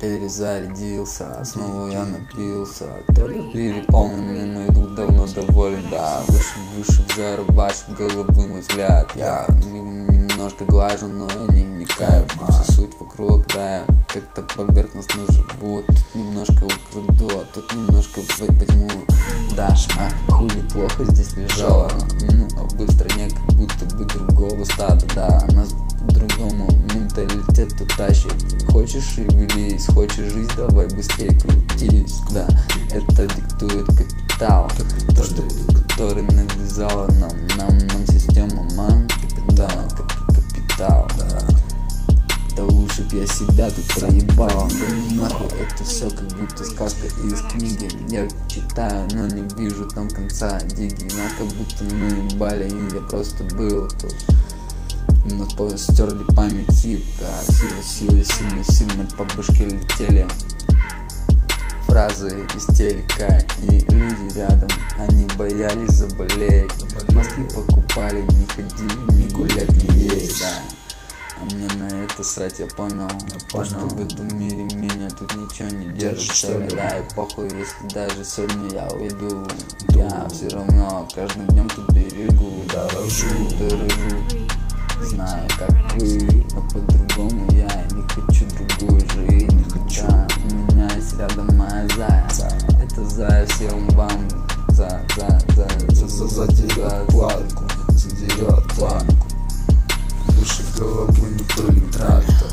Перезарядился, снова я напился. То ли переполненный, но иду давно доволен. Да, выше, выше взорвать головы мой взгляд. Я немножко глажу, но я не вникаю Всю суть вокруг, да, я как-то поверхностно живу. Тут немножко украду, а тут немножко возьму. Дашь, а хули плохо здесь лежала Ну, а в стране как будто бы другого стада, да. Нас менталитет тут тащит. Хочешь шевелись, хочешь жизнь, давай быстрее крутись. Да, это диктует капитал То, что, который навязала нам, нам, нам система ман. Да, капитал, да. Лучше б я себя тут проебал. Нахуй это все как будто сказка из книги. Я читаю, но не вижу там конца. Диги, нас как будто мы ебали и я просто был тут но стерли память типа Сила, сила, сильно, сильно по башке летели Фразы из телека И люди рядом, они боялись заболеть. Маски покупали, не ходили, не гулять, не есть, да. А мне на это срать я понял, я понял. что в этом мире меня тут ничего не держит. Что ли, да, и похуй, если даже сегодня я уйду. Я все равно каждым днем тут берегу Дорожу, дорожу Знаю, как вы, но по-другому я не хочу другую жизнь Не хочу. У меня есть рядом моя зая да. Это зая всем вам За, за, за, за, за, задерет планку Задерет планку Выше головы не прыгнет. Трактор.